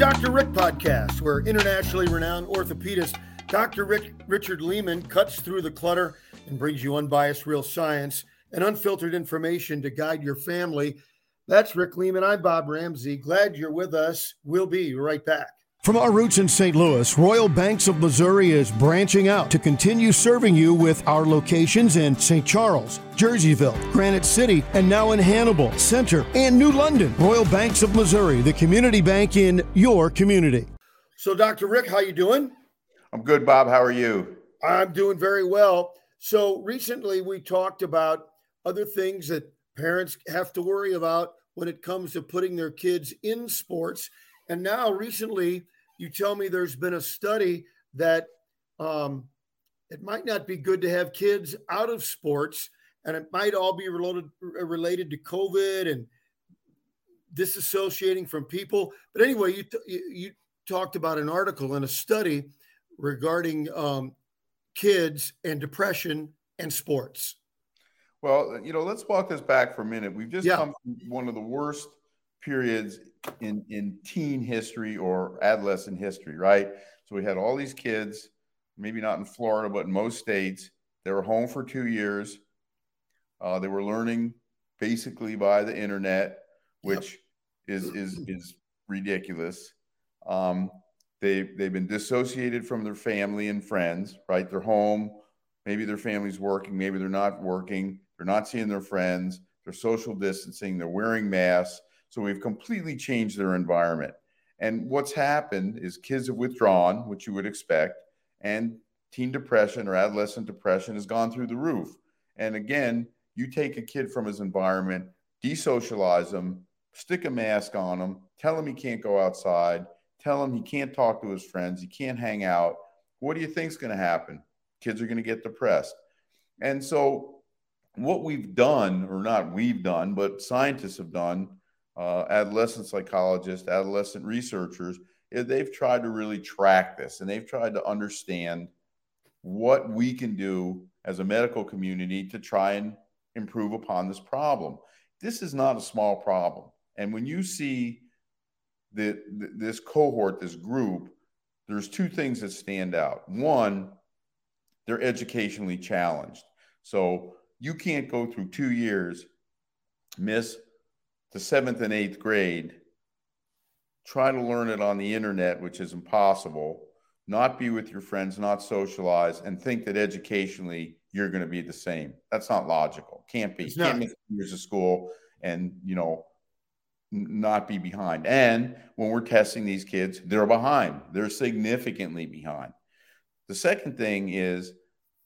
Dr. Rick podcast, where internationally renowned orthopedist Dr. Rick, Richard Lehman cuts through the clutter and brings you unbiased real science and unfiltered information to guide your family. That's Rick Lehman. I'm Bob Ramsey. Glad you're with us. We'll be right back. From our roots in St. Louis, Royal Banks of Missouri is branching out to continue serving you with our locations in St. Charles, Jerseyville, Granite City, and now in Hannibal, Center, and New London. Royal Banks of Missouri, the community bank in your community. So, Dr. Rick, how you doing? I'm good, Bob. How are you? I'm doing very well. So, recently we talked about other things that parents have to worry about when it comes to putting their kids in sports. And now, recently, you tell me there's been a study that um, it might not be good to have kids out of sports, and it might all be related related to COVID and disassociating from people. But anyway, you you, you talked about an article and a study regarding um, kids and depression and sports. Well, you know, let's walk this back for a minute. We've just yeah. come from one of the worst periods in in teen history or adolescent history, right? So we had all these kids, maybe not in Florida, but in most states. They were home for two years. Uh, they were learning basically by the internet, which yep. is is is ridiculous. Um, they they've been dissociated from their family and friends, right? They're home. Maybe their family's working. Maybe they're not working. They're not seeing their friends. They're social distancing. They're wearing masks. So we've completely changed their environment. And what's happened is kids have withdrawn, which you would expect, and teen depression or adolescent depression has gone through the roof. And again, you take a kid from his environment, desocialize him, stick a mask on him, tell him he can't go outside, tell him he can't talk to his friends, he can't hang out. What do you think is going to happen? Kids are going to get depressed. And so, what we've done, or not we've done, but scientists have done, uh, adolescent psychologists, adolescent researchers, they've tried to really track this and they've tried to understand what we can do as a medical community to try and improve upon this problem. This is not a small problem. And when you see the, this cohort, this group, there's two things that stand out. One, they're educationally challenged. So you can't go through two years, miss the seventh and eighth grade, try to learn it on the internet, which is impossible, not be with your friends, not socialize, and think that educationally you're going to be the same. That's not logical. Can't be. Can't miss years of school and you know not be behind. And when we're testing these kids, they're behind. They're significantly behind. The second thing is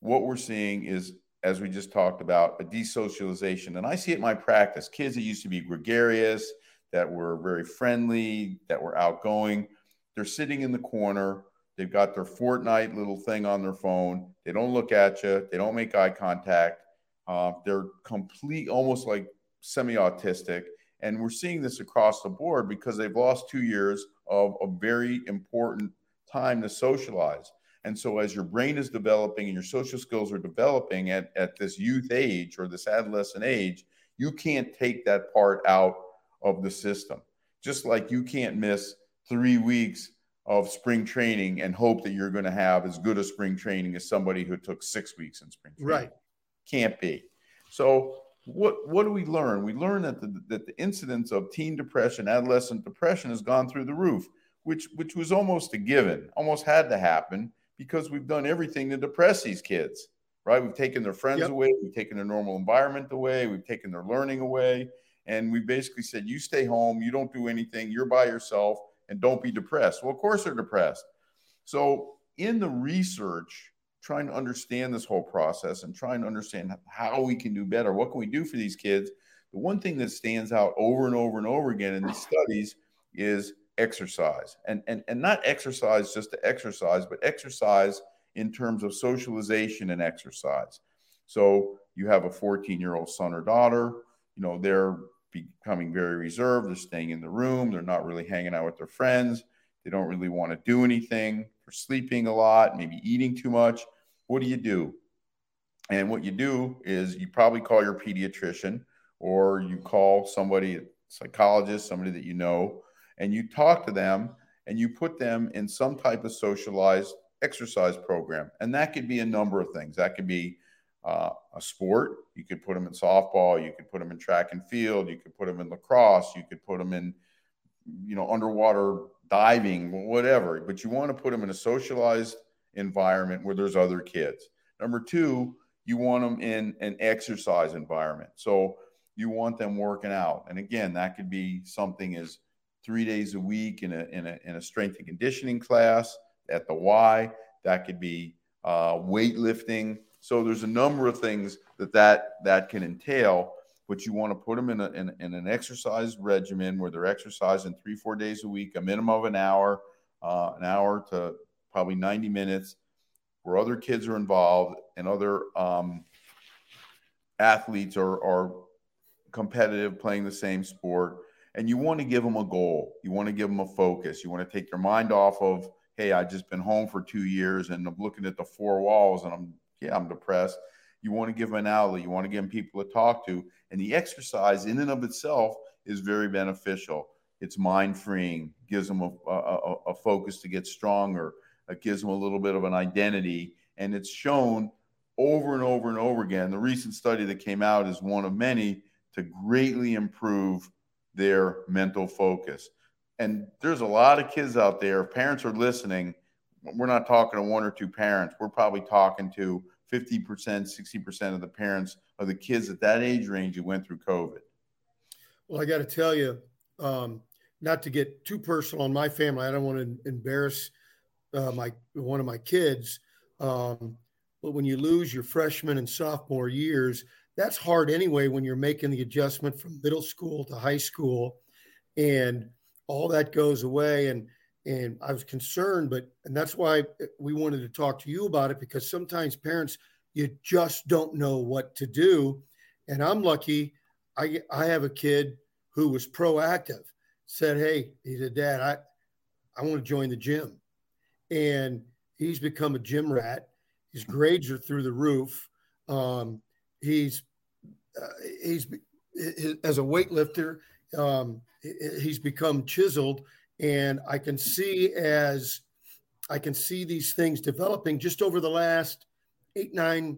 what we're seeing is as we just talked about, a desocialization. And I see it in my practice kids that used to be gregarious, that were very friendly, that were outgoing, they're sitting in the corner. They've got their Fortnite little thing on their phone. They don't look at you, they don't make eye contact. Uh, they're complete, almost like semi autistic. And we're seeing this across the board because they've lost two years of a very important time to socialize. And so, as your brain is developing and your social skills are developing at, at this youth age or this adolescent age, you can't take that part out of the system. Just like you can't miss three weeks of spring training and hope that you're going to have as good a spring training as somebody who took six weeks in spring training. Right. Can't be. So, what, what do we learn? We learn that the, that the incidence of teen depression, adolescent depression has gone through the roof, which, which was almost a given, almost had to happen because we've done everything to depress these kids, right? We've taken their friends yep. away, we've taken their normal environment away, we've taken their learning away, and we basically said, you stay home, you don't do anything, you're by yourself, and don't be depressed. Well, of course they're depressed. So, in the research, trying to understand this whole process and trying to understand how we can do better, what can we do for these kids? The one thing that stands out over and over and over again in these studies is exercise and, and, and not exercise just to exercise, but exercise in terms of socialization and exercise. So you have a 14 year old son or daughter, you know, they're becoming very reserved. They're staying in the room. They're not really hanging out with their friends. They don't really want to do anything. They're sleeping a lot, maybe eating too much. What do you do? And what you do is you probably call your pediatrician or you call somebody, psychologist, somebody that you know, and you talk to them and you put them in some type of socialized exercise program. And that could be a number of things. That could be uh, a sport. You could put them in softball. You could put them in track and field. You could put them in lacrosse. You could put them in, you know, underwater diving, whatever. But you want to put them in a socialized environment where there's other kids. Number two, you want them in an exercise environment. So you want them working out. And again, that could be something as three days a week in a, in a, in a strength and conditioning class at the Y. That could be uh, weightlifting. So there's a number of things that that, that can entail, but you want to put them in, a, in, in, an exercise regimen where they're exercising three, four days a week, a minimum of an hour, uh, an hour to probably 90 minutes, where other kids are involved and other um, athletes are, are competitive, playing the same sport. And you want to give them a goal. You want to give them a focus. You want to take your mind off of hey, I just been home for two years and I'm looking at the four walls and I'm, yeah, I'm depressed. You want to give them an outlet. You want to give them people to talk to. And the exercise in and of itself is very beneficial. It's mind freeing, gives them a, a, a, focus to get stronger. It gives them a little bit of an identity. And it's shown over and over and over again. The recent study that came out is one of many to greatly improve their mental focus and there's a lot of kids out there. If parents are listening, we're not talking to one or two parents. We're probably talking to 50%, 60% of the parents of the kids at that age range who went through COVID. Well, I got to tell you, um, not to get too personal on my family, I don't want to embarrass uh, my one of my kids. Um, but when you lose your freshman and sophomore years, that's hard anyway when you're making the adjustment from middle school to high school. And all that goes away and and I was concerned, but and that's why we wanted to talk to you about it because sometimes parents you just don't know what to do. And I'm lucky, I I have a kid who was proactive, said, Hey, he said, Dad, I I want to join the gym. And he's become a gym rat. His grades are through the roof. Um, he's uh, he's as a weightlifter, um, he's become chiseled and i can see as i can see these things developing just over the last eight nine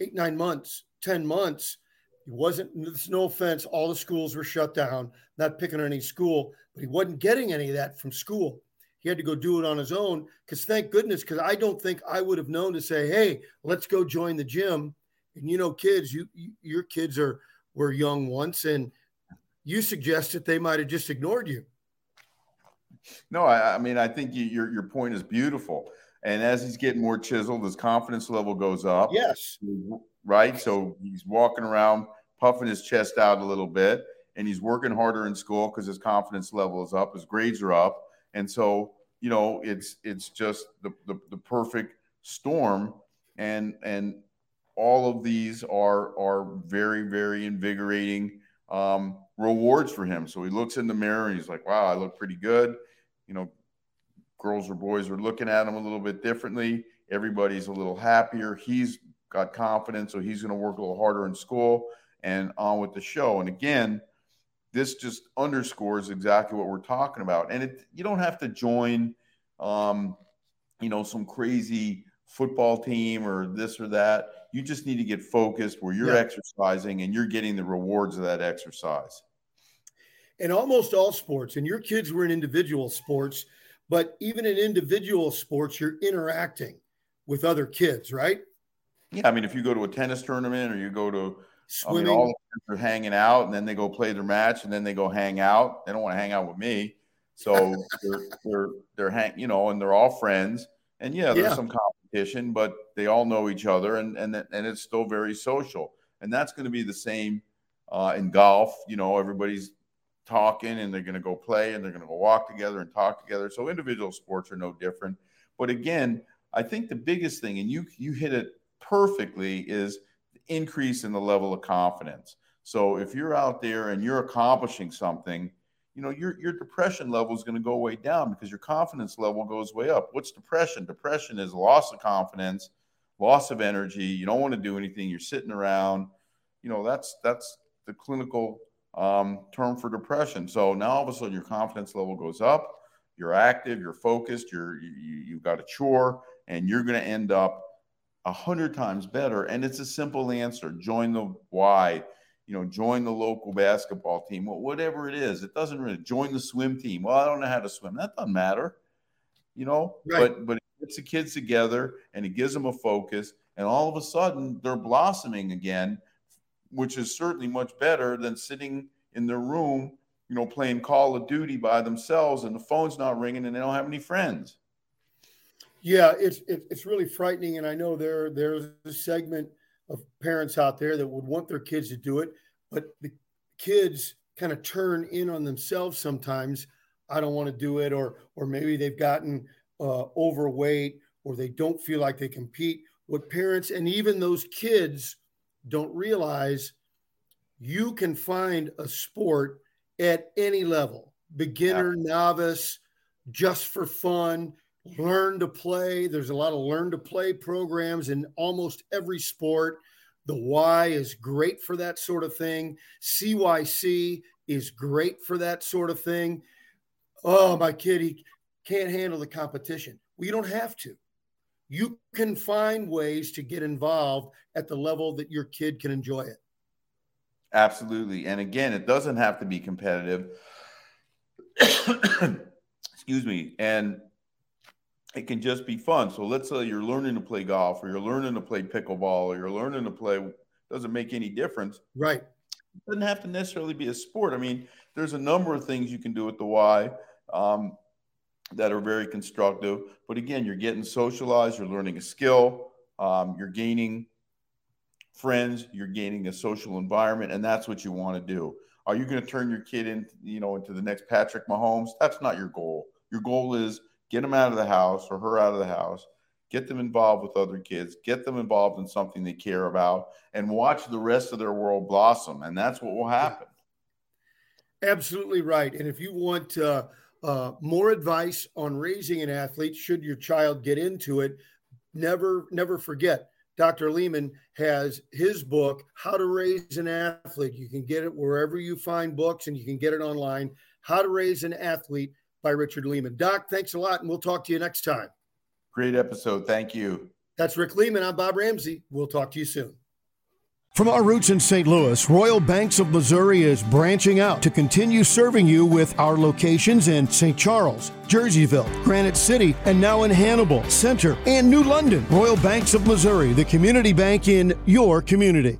eight nine months ten months. He wasn't no offense all the schools were shut down not picking on any school but he wasn't getting any of that from school. He had to go do it on his own because thank goodness because i don't think i would have known to say hey let's go join the gym and you know kids you, you your kids are were young once and you suggested they might have just ignored you. No, I, I mean, I think you, your your point is beautiful. And as he's getting more chiseled, his confidence level goes up. Yes. Right. So he's walking around, puffing his chest out a little bit, and he's working harder in school because his confidence level is up, his grades are up, and so you know it's it's just the, the, the perfect storm, and and all of these are are very very invigorating um, rewards for him. So he looks in the mirror and he's like, wow, I look pretty good. You know, girls or boys are looking at him a little bit differently. Everybody's a little happier. He's got confidence, so he's going to work a little harder in school and on with the show. And again, this just underscores exactly what we're talking about. And it, you don't have to join, um, you know, some crazy football team or this or that. You just need to get focused where you're yeah. exercising and you're getting the rewards of that exercise. In almost all sports, and your kids were in individual sports, but even in individual sports, you're interacting with other kids, right? Yeah, I mean, if you go to a tennis tournament or you go to swimming, I mean, all are hanging out, and then they go play their match, and then they go hang out. They don't want to hang out with me, so they're they're they're hang, you know, and they're all friends. And yeah, there's yeah. some competition, but they all know each other, and and and it's still very social. And that's going to be the same uh, in golf. You know, everybody's talking, and they're going to go play, and they're going to go walk together and talk together. So individual sports are no different. But again, I think the biggest thing, and you you hit it perfectly, is increase in the level of confidence. So if you're out there and you're accomplishing something you know your your depression level is going to go way down because your confidence level goes way up. What's depression? Depression is loss of confidence loss of energy. You don't want to do anything. You're sitting around. You know that's that's the clinical um, term for depression. So now all of a sudden your confidence level goes up you're active, you're focused, you're you, you've got a chore, and you're going to end up a hundred times better. And it's a simple answer: join the Y. You know, join the local basketball team, well, whatever it is. It doesn't really join the swim team. Well, I don't know how to swim. That doesn't matter, you know. Right. But but it gets the kids together and it gives them a focus, and all of a sudden they're blossoming again, which is certainly much better than sitting in their room you know, playing Call of Duty by themselves and the phone's not ringing and they don't have any friends. Yeah, it's it's really frightening, and I know there there's a segment of parents out there that would want their kids to do it, but the kids kind of turn in on themselves sometimes. I don't want to do it, or or maybe they've gotten uh, overweight, or they don't feel like they compete. What parents and even those kids don't realize, you can find a sport at any level beginner, yeah. novice, just for fun, learn to play. There's a lot of learn to play programs in almost every sport. The Y is great for that sort of thing. CYC is great for that sort of thing. Oh, my kid, he can't handle the competition. Well, you don't have to. You can find ways to get involved at the level that your kid can enjoy it. Absolutely. And again, it doesn't have to be competitive. Excuse me. And it can just be fun. So let's say you're learning to play golf or you're learning to play pickleball or you're learning to play doesn't make any difference. Right. It doesn't have to necessarily be a sport. I mean, there's a number of things you can do with the Y um, that are very constructive. But again, you're getting socialized, you're learning a skill, um, you're gaining friends, you're gaining a social environment, and that's what you want to do. Are you going to turn your kid into, you know, into the next Patrick Mahomes? That's not your goal. Your goal is get them out of the house or her out of the house, get them involved with other kids, get them involved in something they care about, and watch the rest of their world blossom. And that's what will happen. Absolutely right. And if you want uh, uh, more advice on raising an athlete, should your child get into it, never, never forget Dr. Lehman has his book, How to Raise an Athlete. You can get it wherever you find books and you can get it online. How to Raise an Athlete by Richard Lehman. Doc, thanks a lot, and we'll talk to you next time. Great episode. Thank you. That's Rick Lehman. I'm Bob Ramsey. We'll talk to you soon. From our roots in St. Louis, Royal Banks of Missouri is branching out to continue serving you with our locations in St. Charles, Jerseyville, Granite City, and now in Hannibal, Center, and New London. Royal Banks of Missouri, the community bank in your community.